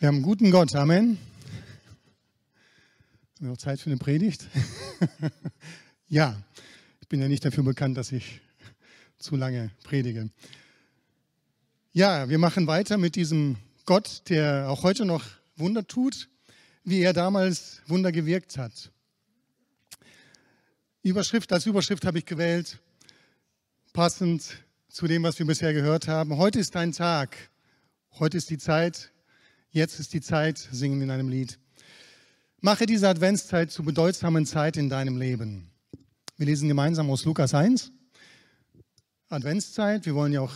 Wir haben einen guten Gott, Amen. Haben wir noch Zeit für eine Predigt? ja, ich bin ja nicht dafür bekannt, dass ich zu lange predige. Ja, wir machen weiter mit diesem Gott, der auch heute noch Wunder tut, wie er damals Wunder gewirkt hat. Überschrift, als Überschrift habe ich gewählt, passend zu dem, was wir bisher gehört haben. Heute ist ein Tag, heute ist die Zeit, Jetzt ist die Zeit, singen wir in einem Lied. Mache diese Adventszeit zu bedeutsamen Zeit in deinem Leben. Wir lesen gemeinsam aus Lukas 1. Adventszeit. Wir wollen ja auch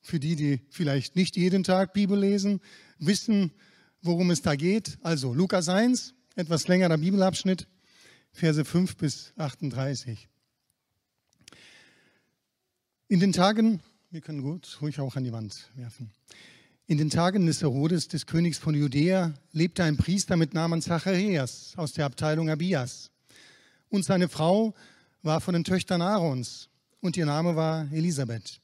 für die, die vielleicht nicht jeden Tag Bibel lesen, wissen, worum es da geht. Also Lukas 1, etwas längerer Bibelabschnitt, Verse 5 bis 38. In den Tagen, wir können gut ruhig auch an die Wand werfen. In den Tagen des Herodes, des Königs von Judäa, lebte ein Priester mit Namen Zacharias aus der Abteilung Abias. Und seine Frau war von den Töchtern Aarons und ihr Name war Elisabeth.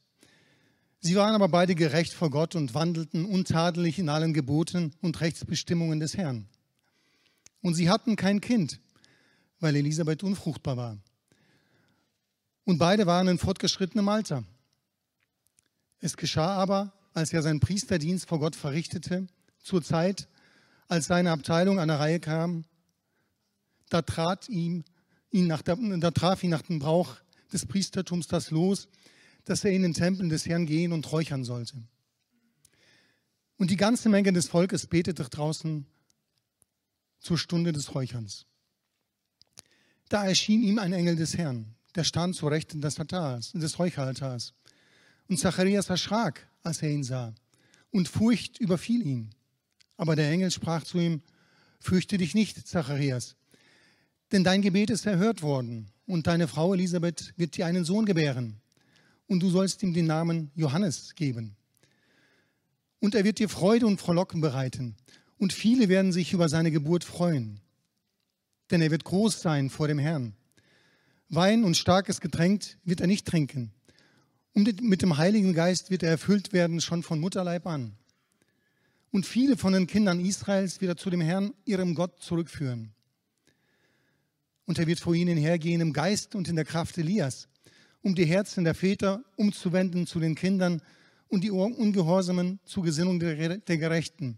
Sie waren aber beide gerecht vor Gott und wandelten untadelig in allen Geboten und Rechtsbestimmungen des Herrn. Und sie hatten kein Kind, weil Elisabeth unfruchtbar war. Und beide waren in fortgeschrittenem Alter. Es geschah aber, als er seinen Priesterdienst vor Gott verrichtete, zur Zeit, als seine Abteilung an der Reihe kam, da, trat ihm, ihn nach der, da traf ihn nach dem Brauch des Priestertums das Los, dass er in den Tempel des Herrn gehen und räuchern sollte. Und die ganze Menge des Volkes betete draußen zur Stunde des Räucherns. Da erschien ihm ein Engel des Herrn, der stand zur Rechten des Altars, des Räucheraltars. Und Zacharias erschrak, als er ihn sah, und Furcht überfiel ihn. Aber der Engel sprach zu ihm, Fürchte dich nicht, Zacharias, denn dein Gebet ist erhört worden, und deine Frau Elisabeth wird dir einen Sohn gebären, und du sollst ihm den Namen Johannes geben. Und er wird dir Freude und Frohlocken bereiten, und viele werden sich über seine Geburt freuen. Denn er wird groß sein vor dem Herrn. Wein und starkes Getränk wird er nicht trinken, und mit dem Heiligen Geist wird er erfüllt werden, schon von Mutterleib an. Und viele von den Kindern Israels wird er zu dem Herrn, ihrem Gott, zurückführen. Und er wird vor ihnen hergehen im Geist und in der Kraft Elias, um die Herzen der Väter umzuwenden zu den Kindern und die Ungehorsamen zur Gesinnung der Gerechten,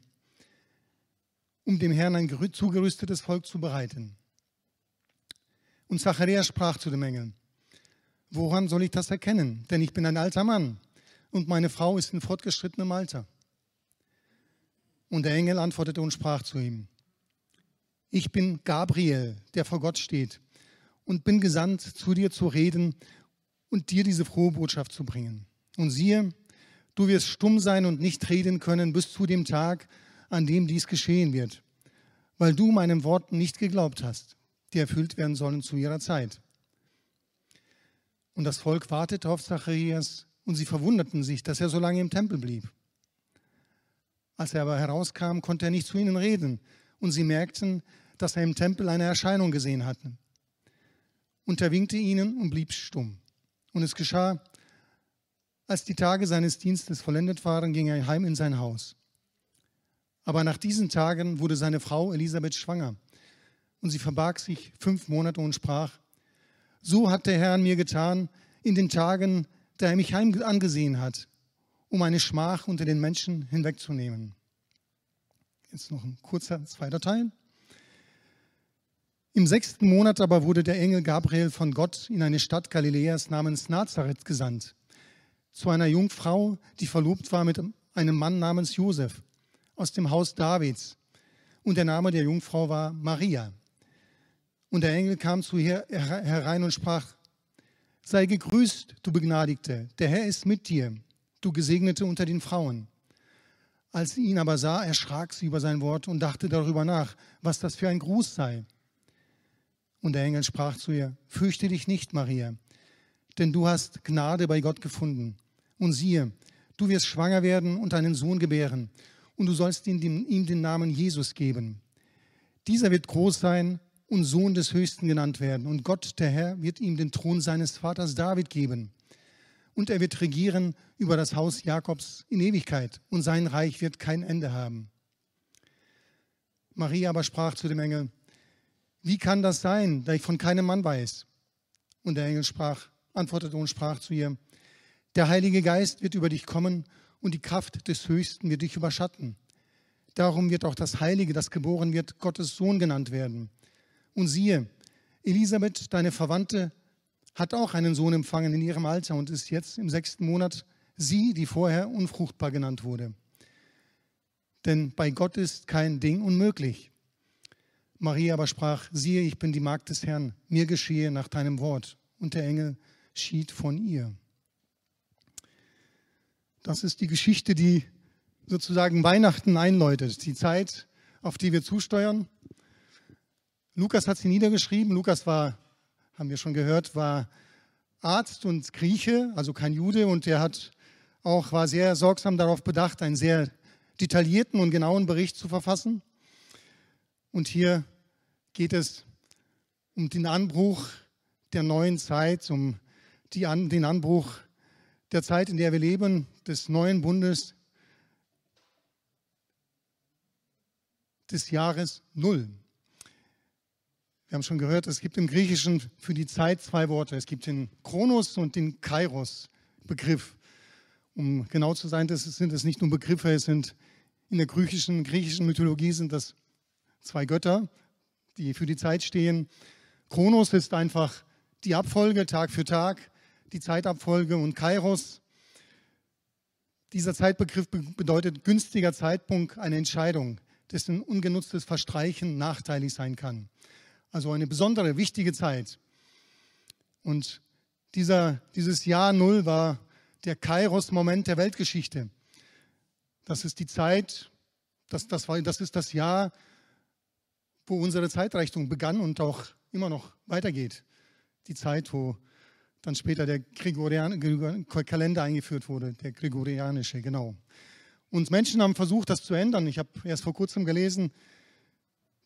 um dem Herrn ein zugerüstetes Volk zu bereiten. Und Zacharias sprach zu dem Engeln, Woran soll ich das erkennen? Denn ich bin ein alter Mann und meine Frau ist in fortgeschrittenem Alter. Und der Engel antwortete und sprach zu ihm, ich bin Gabriel, der vor Gott steht und bin gesandt, zu dir zu reden und dir diese frohe Botschaft zu bringen. Und siehe, du wirst stumm sein und nicht reden können bis zu dem Tag, an dem dies geschehen wird, weil du meinen Worten nicht geglaubt hast, die erfüllt werden sollen zu ihrer Zeit. Und das Volk wartete auf Zacharias und sie verwunderten sich, dass er so lange im Tempel blieb. Als er aber herauskam, konnte er nicht zu ihnen reden und sie merkten, dass er im Tempel eine Erscheinung gesehen hatte. Und er winkte ihnen und blieb stumm. Und es geschah, als die Tage seines Dienstes vollendet waren, ging er heim in sein Haus. Aber nach diesen Tagen wurde seine Frau Elisabeth schwanger und sie verbarg sich fünf Monate und sprach, so hat der Herr mir getan in den Tagen, da er mich heim angesehen hat, um eine Schmach unter den Menschen hinwegzunehmen. Jetzt noch ein kurzer zweiter Teil. Im sechsten Monat aber wurde der Engel Gabriel von Gott in eine Stadt Galiläas namens Nazareth gesandt, zu einer Jungfrau, die verlobt war mit einem Mann namens Josef aus dem Haus Davids. Und der Name der Jungfrau war Maria. Und der Engel kam zu ihr herein und sprach, sei gegrüßt, du Begnadigte, der Herr ist mit dir, du Gesegnete unter den Frauen. Als sie ihn aber sah, erschrak sie über sein Wort und dachte darüber nach, was das für ein Gruß sei. Und der Engel sprach zu ihr, fürchte dich nicht, Maria, denn du hast Gnade bei Gott gefunden. Und siehe, du wirst schwanger werden und einen Sohn gebären, und du sollst ihm den Namen Jesus geben. Dieser wird groß sein und Sohn des Höchsten genannt werden. Und Gott, der Herr, wird ihm den Thron seines Vaters David geben. Und er wird regieren über das Haus Jakobs in Ewigkeit. Und sein Reich wird kein Ende haben. Maria aber sprach zu dem Engel, wie kann das sein, da ich von keinem Mann weiß? Und der Engel sprach, antwortete und sprach zu ihr, der Heilige Geist wird über dich kommen und die Kraft des Höchsten wird dich überschatten. Darum wird auch das Heilige, das geboren wird, Gottes Sohn genannt werden. Und siehe, Elisabeth, deine Verwandte, hat auch einen Sohn empfangen in ihrem Alter und ist jetzt im sechsten Monat sie, die vorher unfruchtbar genannt wurde. Denn bei Gott ist kein Ding unmöglich. Maria aber sprach, siehe, ich bin die Magd des Herrn, mir geschehe nach deinem Wort. Und der Engel schied von ihr. Das ist die Geschichte, die sozusagen Weihnachten einläutet, die Zeit, auf die wir zusteuern. Lukas hat sie niedergeschrieben. Lukas war, haben wir schon gehört, war Arzt und Grieche, also kein Jude, und er hat auch war sehr sorgsam darauf bedacht, einen sehr detaillierten und genauen Bericht zu verfassen. Und hier geht es um den Anbruch der neuen Zeit, um die, den Anbruch der Zeit, in der wir leben, des neuen Bundes, des Jahres Null. Wir haben schon gehört, es gibt im Griechischen für die Zeit zwei Worte. Es gibt den Kronos und den Kairos-Begriff. Um genau zu sein, das sind es nicht nur Begriffe, es sind in der griechischen, griechischen Mythologie sind das zwei Götter, die für die Zeit stehen. Kronos ist einfach die Abfolge Tag für Tag, die Zeitabfolge und Kairos. Dieser Zeitbegriff bedeutet günstiger Zeitpunkt, eine Entscheidung, dessen ungenutztes Verstreichen nachteilig sein kann. Also eine besondere, wichtige Zeit. Und dieser, dieses Jahr Null war der Kairos-Moment der Weltgeschichte. Das ist die Zeit, das, das, war, das ist das Jahr, wo unsere Zeitrechnung begann und auch immer noch weitergeht. Die Zeit, wo dann später der Gregorian Kalender eingeführt wurde, der gregorianische, genau. Und Menschen haben versucht, das zu ändern. Ich habe erst vor kurzem gelesen,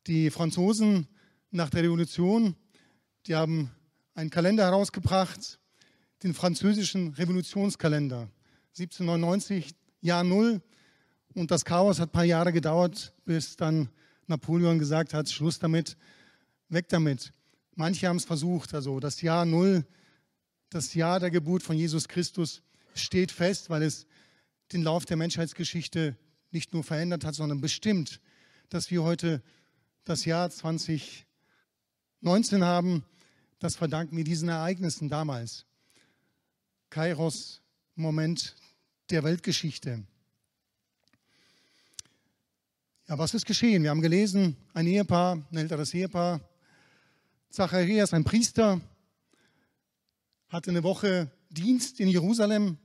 die Franzosen nach der Revolution, die haben einen Kalender herausgebracht, den französischen Revolutionskalender. 1799, Jahr Null. Und das Chaos hat ein paar Jahre gedauert, bis dann Napoleon gesagt hat, Schluss damit, weg damit. Manche haben es versucht. Also das Jahr Null, das Jahr der Geburt von Jesus Christus steht fest, weil es den Lauf der Menschheitsgeschichte nicht nur verändert hat, sondern bestimmt, dass wir heute das Jahr 20 19 haben, das verdanken wir diesen Ereignissen damals. Kairos, Moment der Weltgeschichte. Ja, was ist geschehen? Wir haben gelesen, ein Ehepaar, ein älteres Ehepaar, Zacharias, ein Priester, hatte eine Woche Dienst in Jerusalem.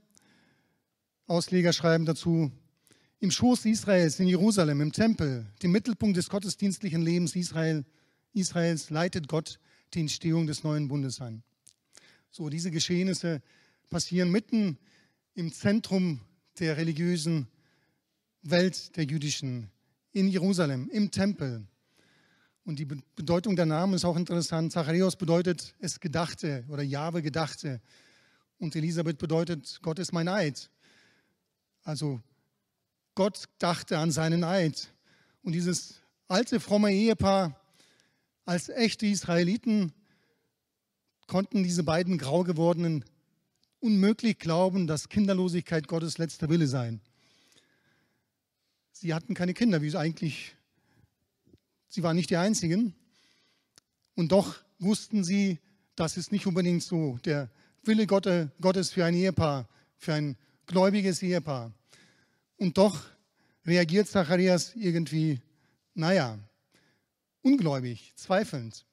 Ausleger schreiben dazu, im Schoß Israels in Jerusalem, im Tempel, dem Mittelpunkt des gottesdienstlichen Lebens Israel, Israels leitet Gott die Entstehung des neuen Bundes an. So, diese Geschehnisse passieren mitten im Zentrum der religiösen Welt der Jüdischen, in Jerusalem, im Tempel. Und die Bedeutung der Namen ist auch interessant. Zacharias bedeutet es Gedachte oder Jahwe Gedachte. Und Elisabeth bedeutet, Gott ist mein Eid. Also Gott dachte an seinen Eid. Und dieses alte, fromme Ehepaar als echte Israeliten konnten diese beiden grau gewordenen unmöglich glauben, dass Kinderlosigkeit Gottes letzter Wille sei. Sie hatten keine Kinder, wie es eigentlich, sie waren nicht die Einzigen. Und doch wussten sie, das ist nicht unbedingt so der Wille Gottes für ein Ehepaar, für ein gläubiges Ehepaar. Und doch reagiert Zacharias irgendwie, naja, ungläubig, zweifelnd.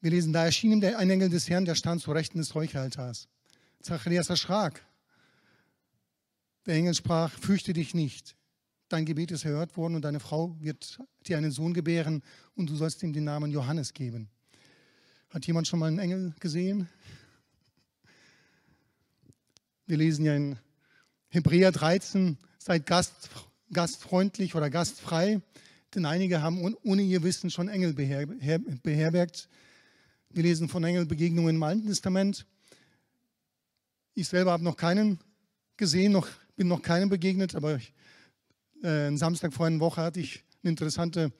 Wir lesen, da erschien ihm ein Engel des Herrn, der stand zur Rechten des Räucheraltars. Zacharias erschrak. Der Engel sprach, fürchte dich nicht. Dein Gebet ist erhört worden und deine Frau wird dir einen Sohn gebären und du sollst ihm den Namen Johannes geben. Hat jemand schon mal einen Engel gesehen? Wir lesen ja in Hebräer 13, seid gast, gastfreundlich oder gastfrei denn einige haben ohne ihr Wissen schon Engel beherbergt. Wir lesen von Engelbegegnungen im Alten Testament. Ich selber habe noch keinen gesehen, noch, bin noch keinem begegnet, aber ich, äh, einen Samstag vor einer Woche hatte ich eine interessante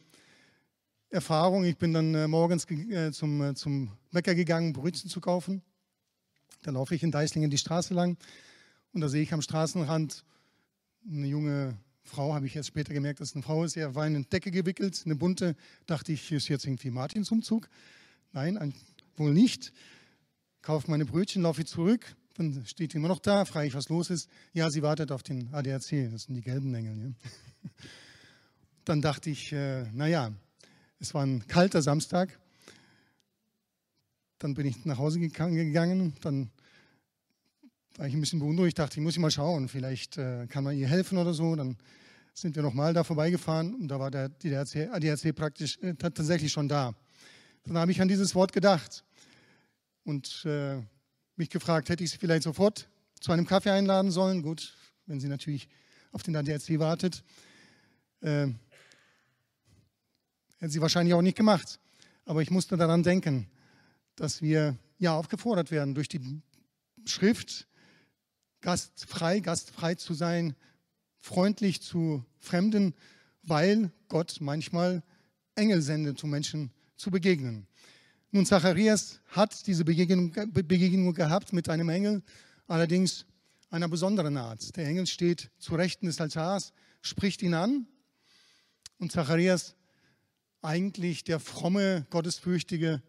Erfahrung. Ich bin dann äh, morgens äh, zum, äh, zum Bäcker gegangen, Brötchen zu kaufen. Da laufe ich in Deislingen die Straße lang und da sehe ich am Straßenrand eine junge Frau, habe ich erst später gemerkt, dass eine Frau ist. Er war in eine Decke gewickelt, eine bunte. Dachte ich, ist jetzt irgendwie Martins Umzug. Nein, ein, wohl nicht. Kaufe meine Brötchen, laufe ich zurück. Dann steht immer noch da, frage ich, was los ist. Ja, sie wartet auf den ADAC, das sind die gelben Engel. Ja. Dann dachte ich, äh, naja, es war ein kalter Samstag. Dann bin ich nach Hause gegangen. Dann war ich ein bisschen beunruhigt, dachte ich, muss ich mal schauen, vielleicht äh, kann man ihr helfen oder so. Dann sind wir nochmal da vorbeigefahren und da war der ADAC, ADAC praktisch äh, tatsächlich schon da. Dann habe ich an dieses Wort gedacht und äh, mich gefragt, hätte ich sie vielleicht sofort zu einem Kaffee einladen sollen? Gut, wenn sie natürlich auf den ADAC wartet. Äh, hätte sie wahrscheinlich auch nicht gemacht. Aber ich musste daran denken, dass wir ja aufgefordert werden, durch die Schrift gastfrei, gastfrei zu sein, freundlich zu Fremden, weil Gott manchmal Engel sendet, um Menschen zu begegnen. Nun, Zacharias hat diese Begegnung, Begegnung gehabt mit einem Engel, allerdings einer besonderen Art. Der Engel steht zu Rechten des Altars, spricht ihn an und Zacharias, eigentlich der fromme, gottesfürchtige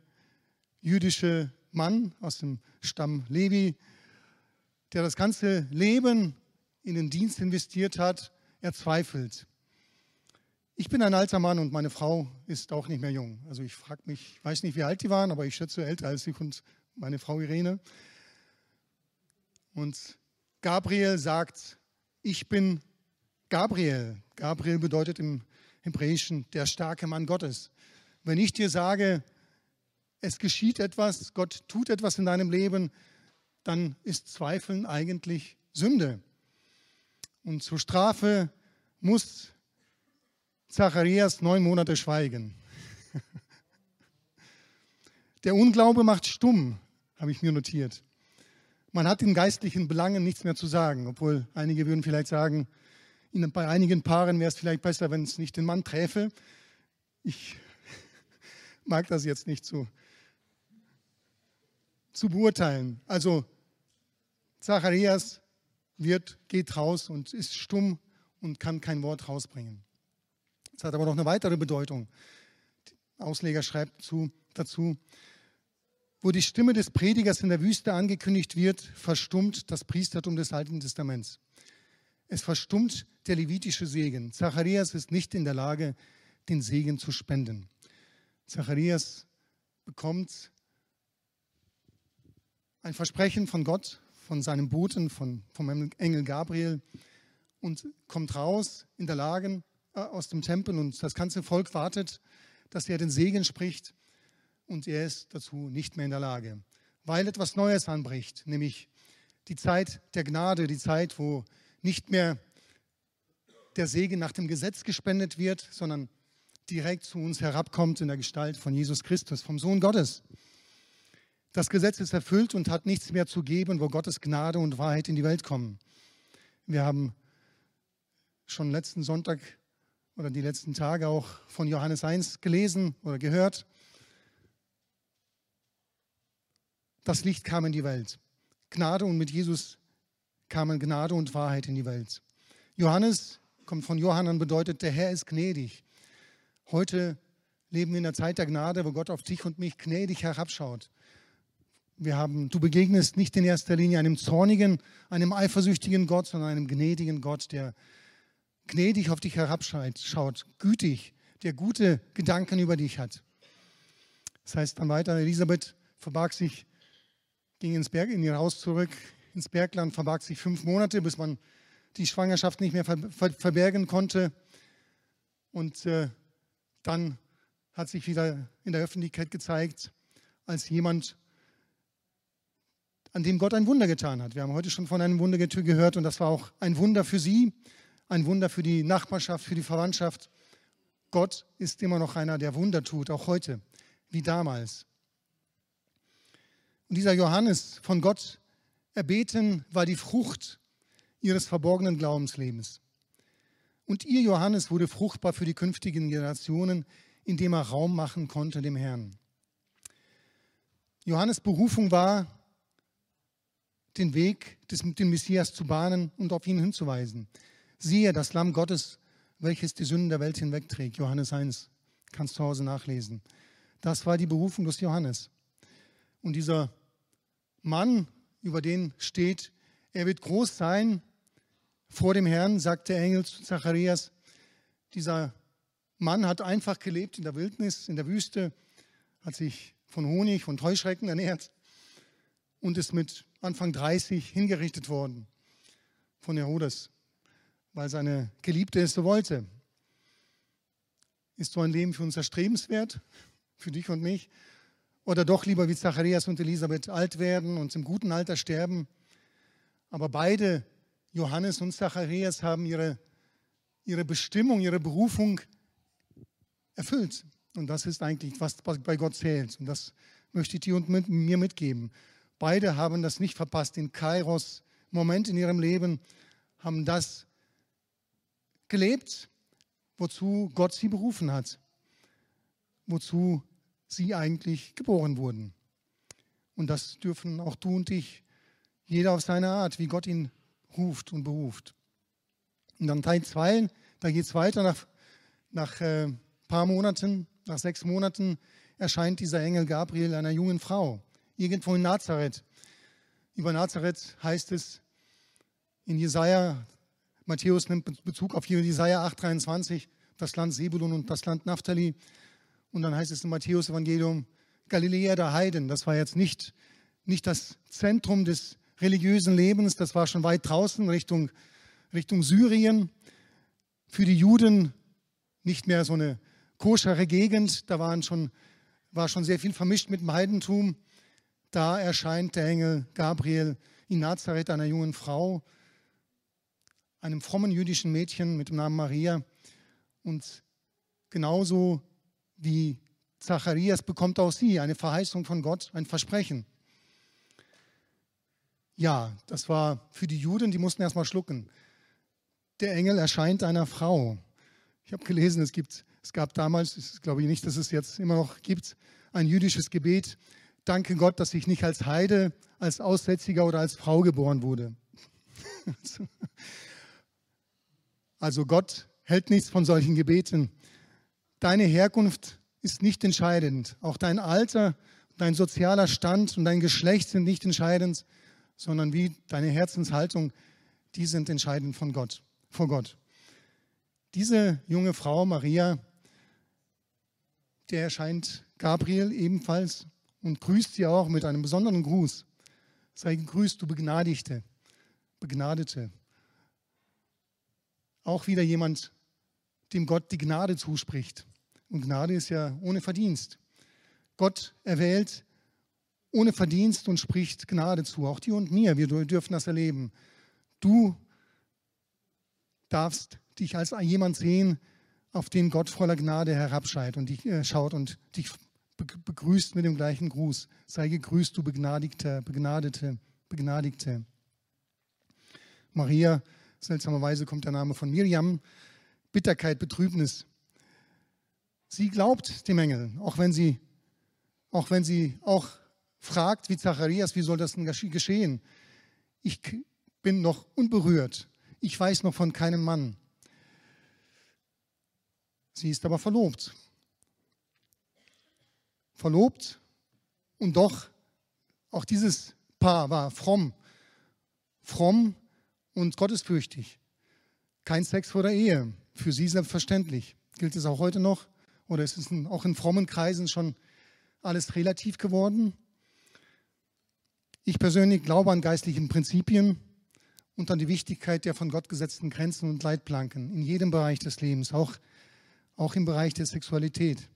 jüdische Mann aus dem Stamm Levi, der das ganze Leben in den Dienst investiert hat, er zweifelt. Ich bin ein alter Mann und meine Frau ist auch nicht mehr jung. Also ich frage mich, ich weiß nicht, wie alt die waren, aber ich schätze älter als ich und meine Frau Irene. Und Gabriel sagt, ich bin Gabriel. Gabriel bedeutet im Hebräischen der starke Mann Gottes. Wenn ich dir sage, es geschieht etwas, Gott tut etwas in deinem Leben, dann ist Zweifeln eigentlich Sünde. Und zur Strafe muss Zacharias neun Monate schweigen. Der Unglaube macht stumm, habe ich mir notiert. Man hat in geistlichen Belangen nichts mehr zu sagen, obwohl einige würden vielleicht sagen, bei einigen Paaren wäre es vielleicht besser, wenn es nicht den Mann träfe. Ich mag das jetzt nicht zu, zu beurteilen. Also Zacharias wird, geht raus und ist stumm und kann kein Wort rausbringen. Es hat aber noch eine weitere Bedeutung. Der Ausleger schreibt zu, dazu, wo die Stimme des Predigers in der Wüste angekündigt wird, verstummt das Priestertum des Alten Testaments. Es verstummt der levitische Segen. Zacharias ist nicht in der Lage, den Segen zu spenden. Zacharias bekommt ein Versprechen von Gott, von seinem Boten, von, vom Engel Gabriel und kommt raus in der Lage, äh, aus dem Tempel und das ganze Volk wartet, dass er den Segen spricht und er ist dazu nicht mehr in der Lage, weil etwas Neues anbricht, nämlich die Zeit der Gnade, die Zeit, wo nicht mehr der Segen nach dem Gesetz gespendet wird, sondern direkt zu uns herabkommt in der Gestalt von Jesus Christus, vom Sohn Gottes. Das Gesetz ist erfüllt und hat nichts mehr zu geben, wo Gottes Gnade und Wahrheit in die Welt kommen. Wir haben schon letzten Sonntag oder die letzten Tage auch von Johannes 1 gelesen oder gehört. Das Licht kam in die Welt. Gnade und mit Jesus kamen Gnade und Wahrheit in die Welt. Johannes kommt von Johannan bedeutet, der Herr ist gnädig. Heute leben wir in der Zeit der Gnade, wo Gott auf dich und mich gnädig herabschaut. Wir haben, du begegnest nicht in erster Linie einem zornigen, einem eifersüchtigen Gott, sondern einem gnädigen Gott, der gnädig auf dich herabschaut, gütig, der gute Gedanken über dich hat. Das heißt dann weiter, Elisabeth verbarg sich, ging ins Berg, in ihr Haus zurück, ins Bergland, verbarg sich fünf Monate, bis man die Schwangerschaft nicht mehr ver ver verbergen konnte. Und äh, dann hat sich wieder in der Öffentlichkeit gezeigt, als jemand, an dem Gott ein Wunder getan hat. Wir haben heute schon von einem Wunder gehört und das war auch ein Wunder für sie ein Wunder für die Nachbarschaft, für die Verwandtschaft. Gott ist immer noch einer, der Wunder tut, auch heute, wie damals. Und dieser Johannes von Gott erbeten war die Frucht ihres verborgenen Glaubenslebens. Und ihr Johannes wurde fruchtbar für die künftigen Generationen, indem er Raum machen konnte dem Herrn. Johannes Berufung war, den Weg des, den Messias zu bahnen und auf ihn hinzuweisen. Siehe, das Lamm Gottes, welches die Sünden der Welt hinwegträgt. Johannes 1, kannst du zu Hause nachlesen. Das war die Berufung des Johannes. Und dieser Mann, über den steht, er wird groß sein vor dem Herrn, sagt der Engel zu Zacharias. Dieser Mann hat einfach gelebt in der Wildnis, in der Wüste, hat sich von Honig, von Heuschrecken ernährt und ist mit Anfang 30 hingerichtet worden von Herodes, weil seine Geliebte es so wollte. Ist so ein Leben für uns erstrebenswert, für dich und mich? Oder doch lieber wie Zacharias und Elisabeth alt werden und im guten Alter sterben? Aber beide, Johannes und Zacharias, haben ihre, ihre Bestimmung, ihre Berufung erfüllt. Und das ist eigentlich, was bei Gott zählt. Und das möchte ich dir und mir mitgeben. Beide haben das nicht verpasst. In Kairos, Moment in ihrem Leben, haben das gelebt, wozu Gott sie berufen hat. Wozu sie eigentlich geboren wurden. Und das dürfen auch du und ich, jeder auf seine Art, wie Gott ihn ruft und beruft. Und dann Teil 2, da geht es weiter nach, nach äh, paar Monaten, nach sechs Monaten, erscheint dieser Engel Gabriel einer jungen Frau, irgendwo in Nazareth. Über Nazareth heißt es in Jesaja, Matthäus nimmt Bezug auf Jesaja 8,23, das Land Sebulun und das Land Naphtali. Und dann heißt es im Matthäus-Evangelium, Galiläa der Heiden. Das war jetzt nicht, nicht das Zentrum des religiösen Lebens, das war schon weit draußen Richtung, Richtung Syrien. Für die Juden nicht mehr so eine koschere Gegend, da waren schon, war schon sehr viel vermischt mit dem Heidentum. Da erscheint der Engel Gabriel in Nazareth einer jungen Frau, einem frommen jüdischen Mädchen mit dem Namen Maria. Und genauso wie Zacharias bekommt auch sie eine Verheißung von Gott, ein Versprechen. Ja, das war für die Juden, die mussten erstmal schlucken. Der Engel erscheint einer Frau. Ich habe gelesen, es, gibt, es gab damals, ich glaube nicht, dass es jetzt immer noch gibt, ein jüdisches Gebet. Danke Gott, dass ich nicht als Heide, als Aussätziger oder als Frau geboren wurde. Also Gott hält nichts von solchen Gebeten. Deine Herkunft ist nicht entscheidend. Auch dein Alter, dein sozialer Stand und dein Geschlecht sind nicht entscheidend, sondern wie deine Herzenshaltung, die sind entscheidend von Gott, vor Gott. Diese junge Frau, Maria, der erscheint Gabriel ebenfalls und grüßt sie auch mit einem besonderen Gruß. Sei gegrüßt, du Begnadigte, Begnadete. Auch wieder jemand, dem Gott die Gnade zuspricht. Und Gnade ist ja ohne Verdienst. Gott erwählt ohne Verdienst und spricht Gnade zu. Auch dir und mir, wir dürfen das erleben. Du darfst dich als jemand sehen, auf den Gott voller Gnade herabschaut und dich, äh, schaut und dich begrüßt mit dem gleichen Gruß. Sei gegrüßt, du Begnadigte, Begnadete, Begnadigte. Maria, seltsamerweise kommt der Name von Miriam, Bitterkeit, Betrübnis. Sie glaubt dem Engel, auch wenn sie, auch wenn sie auch fragt, wie Zacharias, wie soll das denn geschehen? Ich bin noch unberührt. Ich weiß noch von keinem Mann. Sie ist aber verlobt. Verlobt und doch, auch dieses Paar war fromm. Fromm und gottesfürchtig. Kein Sex vor der Ehe. Für sie selbstverständlich. Gilt es auch heute noch? Oder ist es auch in frommen Kreisen schon alles relativ geworden? Ich persönlich glaube an geistlichen Prinzipien und an die Wichtigkeit der von Gott gesetzten Grenzen und Leitplanken in jedem Bereich des Lebens, auch, auch im Bereich der Sexualität.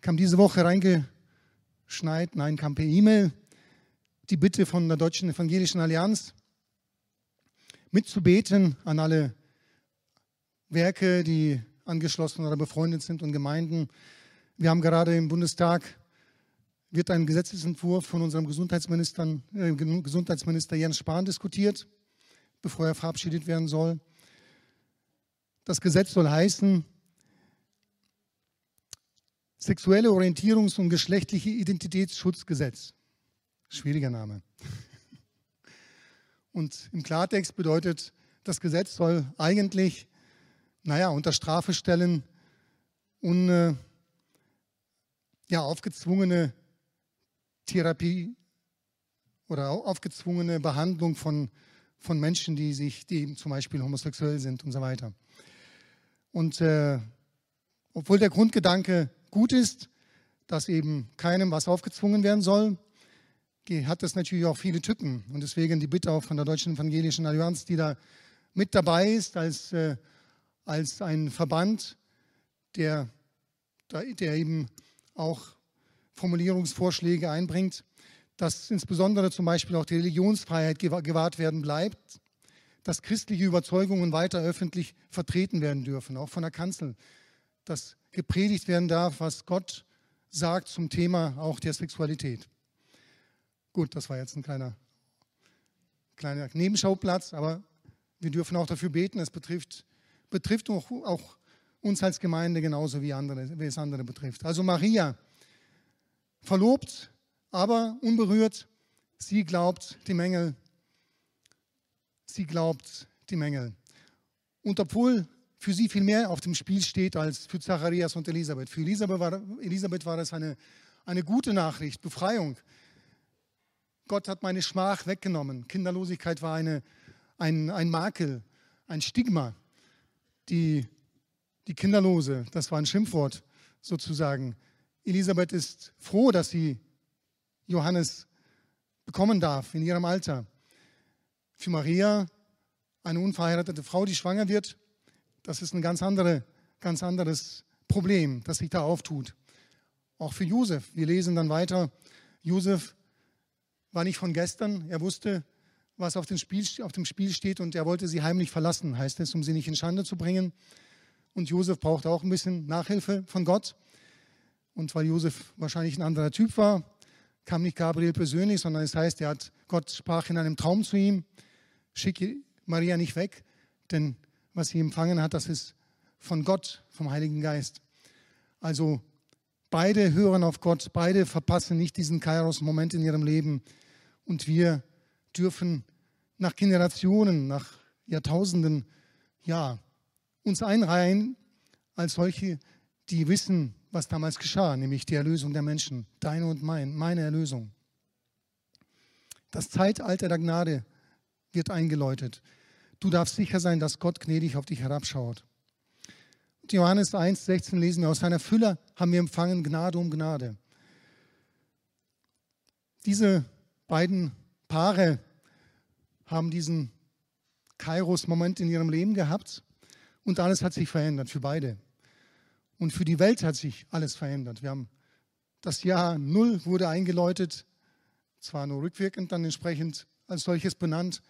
Kam diese Woche reingeschneit, nein, kam per E-Mail die Bitte von der Deutschen Evangelischen Allianz, mitzubeten an alle Werke, die angeschlossen oder befreundet sind und Gemeinden. Wir haben gerade im Bundestag wird ein Gesetzesentwurf von unserem Gesundheitsminister, äh, Gesundheitsminister Jens Spahn diskutiert, bevor er verabschiedet werden soll. Das Gesetz soll heißen, Sexuelle Orientierungs- und geschlechtliche Identitätsschutzgesetz. Schwieriger Name. Und im Klartext bedeutet, das Gesetz soll eigentlich, naja, unter Strafe stellen, un, äh, ja, aufgezwungene Therapie oder aufgezwungene Behandlung von, von Menschen, die sich, die eben zum Beispiel homosexuell sind und so weiter. Und äh, obwohl der Grundgedanke gut ist, dass eben keinem was aufgezwungen werden soll, hat das natürlich auch viele Tücken. Und deswegen die Bitte auch von der Deutschen Evangelischen Allianz, die da mit dabei ist als, äh, als ein Verband, der, der eben auch Formulierungsvorschläge einbringt, dass insbesondere zum Beispiel auch die Religionsfreiheit gewahrt werden bleibt, dass christliche Überzeugungen weiter öffentlich vertreten werden dürfen, auch von der Kanzel, dass gepredigt werden darf, was Gott sagt zum Thema auch der Sexualität. Gut, das war jetzt ein kleiner, kleiner Nebenschauplatz, aber wir dürfen auch dafür beten. Es betrifft, betrifft auch, auch uns als Gemeinde genauso wie, andere, wie es andere betrifft. Also Maria, verlobt, aber unberührt, sie glaubt die Mängel. Sie glaubt die Mängel. Und obwohl für sie viel mehr auf dem Spiel steht als für Zacharias und Elisabeth. Für Elisabeth war, Elisabeth war das eine, eine gute Nachricht, Befreiung. Gott hat meine Schmach weggenommen. Kinderlosigkeit war eine, ein, ein Makel, ein Stigma. Die, die Kinderlose, das war ein Schimpfwort sozusagen. Elisabeth ist froh, dass sie Johannes bekommen darf in ihrem Alter. Für Maria, eine unverheiratete Frau, die schwanger wird, das ist ein ganz, andere, ganz anderes Problem, das sich da auftut. Auch für Josef. Wir lesen dann weiter. Josef war nicht von gestern. Er wusste, was auf dem, Spiel, auf dem Spiel steht und er wollte sie heimlich verlassen, heißt es, um sie nicht in Schande zu bringen. Und Josef brauchte auch ein bisschen Nachhilfe von Gott. Und weil Josef wahrscheinlich ein anderer Typ war, kam nicht Gabriel persönlich, sondern es heißt, er hat, Gott sprach in einem Traum zu ihm, schicke Maria nicht weg, denn was sie empfangen hat, das ist von Gott, vom Heiligen Geist. Also beide hören auf Gott, beide verpassen nicht diesen Kairos-Moment in ihrem Leben. Und wir dürfen nach Generationen, nach Jahrtausenden, ja, uns einreihen als solche, die wissen, was damals geschah, nämlich die Erlösung der Menschen, deine und mein, meine Erlösung. Das Zeitalter der Gnade wird eingeläutet. Du darfst sicher sein, dass Gott gnädig auf dich herabschaut. Und Johannes 1, 16 lesen wir, aus seiner Fülle haben wir empfangen Gnade um Gnade. Diese beiden Paare haben diesen Kairos-Moment in ihrem Leben gehabt und alles hat sich verändert für beide. Und für die Welt hat sich alles verändert. Wir haben das Jahr Null wurde eingeläutet, zwar nur rückwirkend dann entsprechend als solches benannt,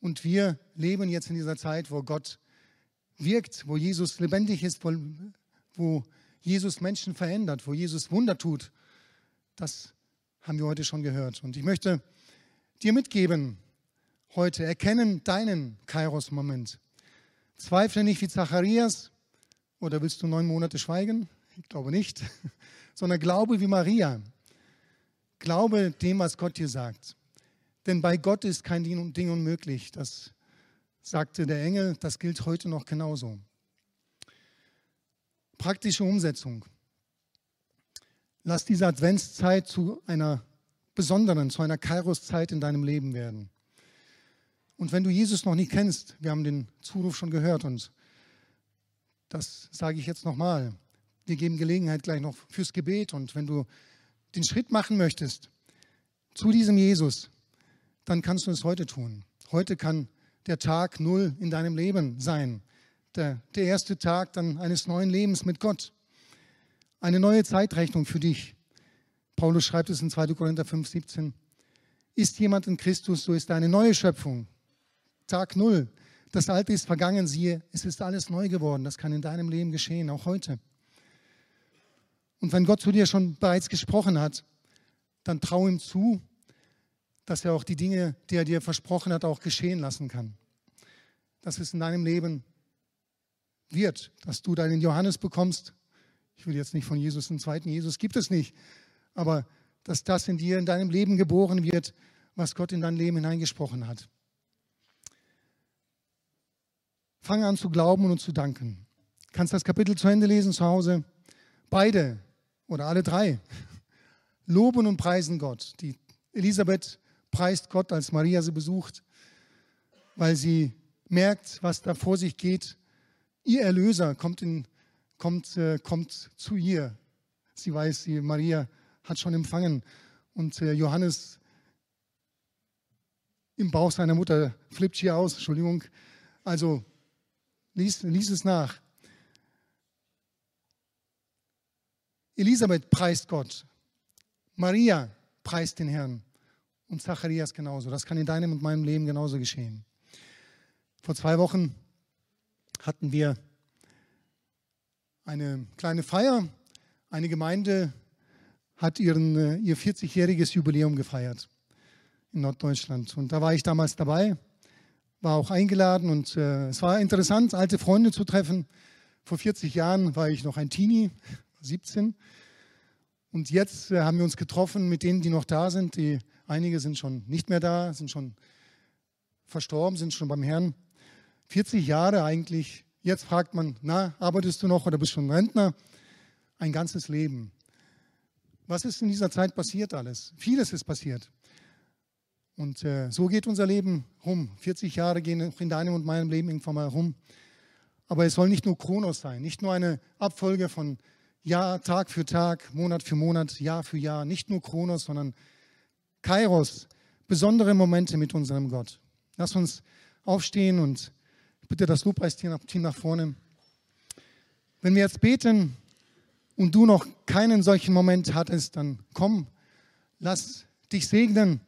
und wir leben jetzt in dieser Zeit, wo Gott wirkt, wo Jesus lebendig ist, wo, wo Jesus Menschen verändert, wo Jesus Wunder tut. Das haben wir heute schon gehört. Und ich möchte dir mitgeben, heute erkennen deinen Kairos-Moment. Zweifle nicht wie Zacharias oder willst du neun Monate schweigen? Ich glaube nicht, sondern glaube wie Maria. Glaube dem, was Gott dir sagt. Denn bei Gott ist kein Ding unmöglich. Das sagte der Engel, das gilt heute noch genauso. Praktische Umsetzung. Lass diese Adventszeit zu einer besonderen, zu einer Kairos-Zeit in deinem Leben werden. Und wenn du Jesus noch nicht kennst, wir haben den Zuruf schon gehört und das sage ich jetzt nochmal. Wir geben Gelegenheit gleich noch fürs Gebet und wenn du den Schritt machen möchtest zu diesem Jesus, dann kannst du es heute tun. Heute kann der Tag Null in deinem Leben sein. Der, der erste Tag dann eines neuen Lebens mit Gott. Eine neue Zeitrechnung für dich. Paulus schreibt es in 2. Korinther 5, 17. Ist jemand in Christus, so ist er eine neue Schöpfung. Tag Null. Das Alte ist vergangen, siehe, es ist alles neu geworden. Das kann in deinem Leben geschehen, auch heute. Und wenn Gott zu dir schon bereits gesprochen hat, dann trau ihm zu, dass er auch die Dinge, die er dir versprochen hat, auch geschehen lassen kann. Dass es in deinem Leben wird, dass du deinen Johannes bekommst. Ich will jetzt nicht von Jesus, einen zweiten Jesus gibt es nicht, aber dass das in dir, in deinem Leben geboren wird, was Gott in dein Leben hineingesprochen hat. Fange an zu glauben und zu danken. Du kannst das Kapitel zu Ende lesen zu Hause. Beide oder alle drei loben und preisen Gott. Die Elisabeth preist Gott, als Maria sie besucht, weil sie merkt, was da vor sich geht. Ihr Erlöser kommt, in, kommt, äh, kommt zu ihr. Sie weiß, sie, Maria hat schon empfangen. Und äh, Johannes im Bauch seiner Mutter flippt hier aus, Entschuldigung. Also lies, lies es nach. Elisabeth preist Gott. Maria preist den Herrn. Und Zacharias genauso. Das kann in deinem und meinem Leben genauso geschehen. Vor zwei Wochen hatten wir eine kleine Feier. Eine Gemeinde hat ihren, äh, ihr 40-jähriges Jubiläum gefeiert in Norddeutschland. Und da war ich damals dabei, war auch eingeladen und äh, es war interessant, alte Freunde zu treffen. Vor 40 Jahren war ich noch ein Teenie, 17. Und jetzt äh, haben wir uns getroffen mit denen, die noch da sind. Die, einige sind schon nicht mehr da, sind schon verstorben, sind schon beim Herrn. 40 Jahre eigentlich. Jetzt fragt man, na, arbeitest du noch oder bist schon Rentner? Ein ganzes Leben. Was ist in dieser Zeit passiert alles? Vieles ist passiert. Und äh, so geht unser Leben rum. 40 Jahre gehen in deinem und meinem Leben irgendwann mal rum. Aber es soll nicht nur Kronos sein, nicht nur eine Abfolge von Jahr, Tag für Tag, Monat für Monat, Jahr für Jahr. Nicht nur Kronos, sondern Kairos, besondere Momente mit unserem Gott. Lass uns aufstehen und bitte das Lobpreisteam nach vorne. Wenn wir jetzt beten und du noch keinen solchen Moment hattest, dann komm, lass dich segnen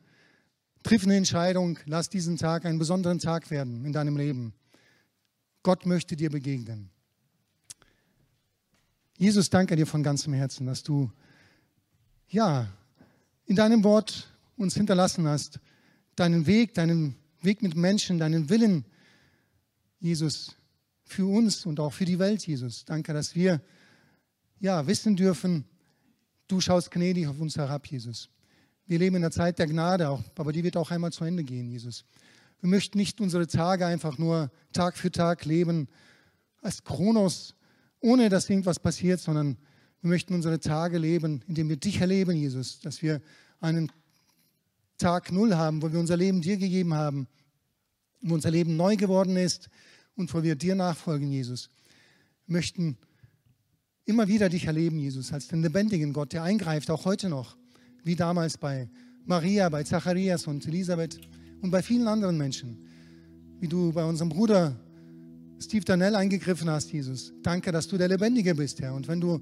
Triff eine Entscheidung, lass diesen Tag einen besonderen Tag werden in deinem Leben. Gott möchte dir begegnen. Jesus, danke dir von ganzem Herzen, dass du ja in deinem Wort uns hinterlassen hast, deinen Weg, deinen Weg mit Menschen, deinen Willen, Jesus, für uns und auch für die Welt, Jesus. Danke, dass wir ja wissen dürfen, du schaust gnädig auf uns herab, Jesus. Wir leben in der Zeit der Gnade, aber die wird auch einmal zu Ende gehen, Jesus. Wir möchten nicht unsere Tage einfach nur Tag für Tag leben als Kronos, ohne dass irgendwas passiert, sondern wir möchten unsere Tage leben, indem wir dich erleben, Jesus, dass wir einen Tag Null haben, wo wir unser Leben dir gegeben haben, wo unser Leben neu geworden ist und wo wir dir nachfolgen, Jesus. Wir möchten immer wieder dich erleben, Jesus, als den lebendigen Gott, der eingreift, auch heute noch wie damals bei Maria, bei Zacharias und Elisabeth und bei vielen anderen Menschen. Wie du bei unserem Bruder Steve Danell eingegriffen hast, Jesus. Danke, dass du der Lebendige bist, Herr. Und wenn du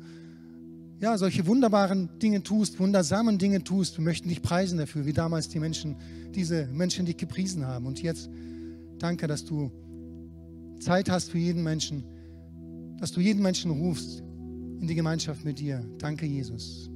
ja, solche wunderbaren Dinge tust, wundersamen Dinge tust, wir möchten dich preisen dafür, wie damals die Menschen, diese Menschen dich gepriesen haben. Und jetzt danke, dass du Zeit hast für jeden Menschen, dass du jeden Menschen rufst in die Gemeinschaft mit dir. Danke, Jesus.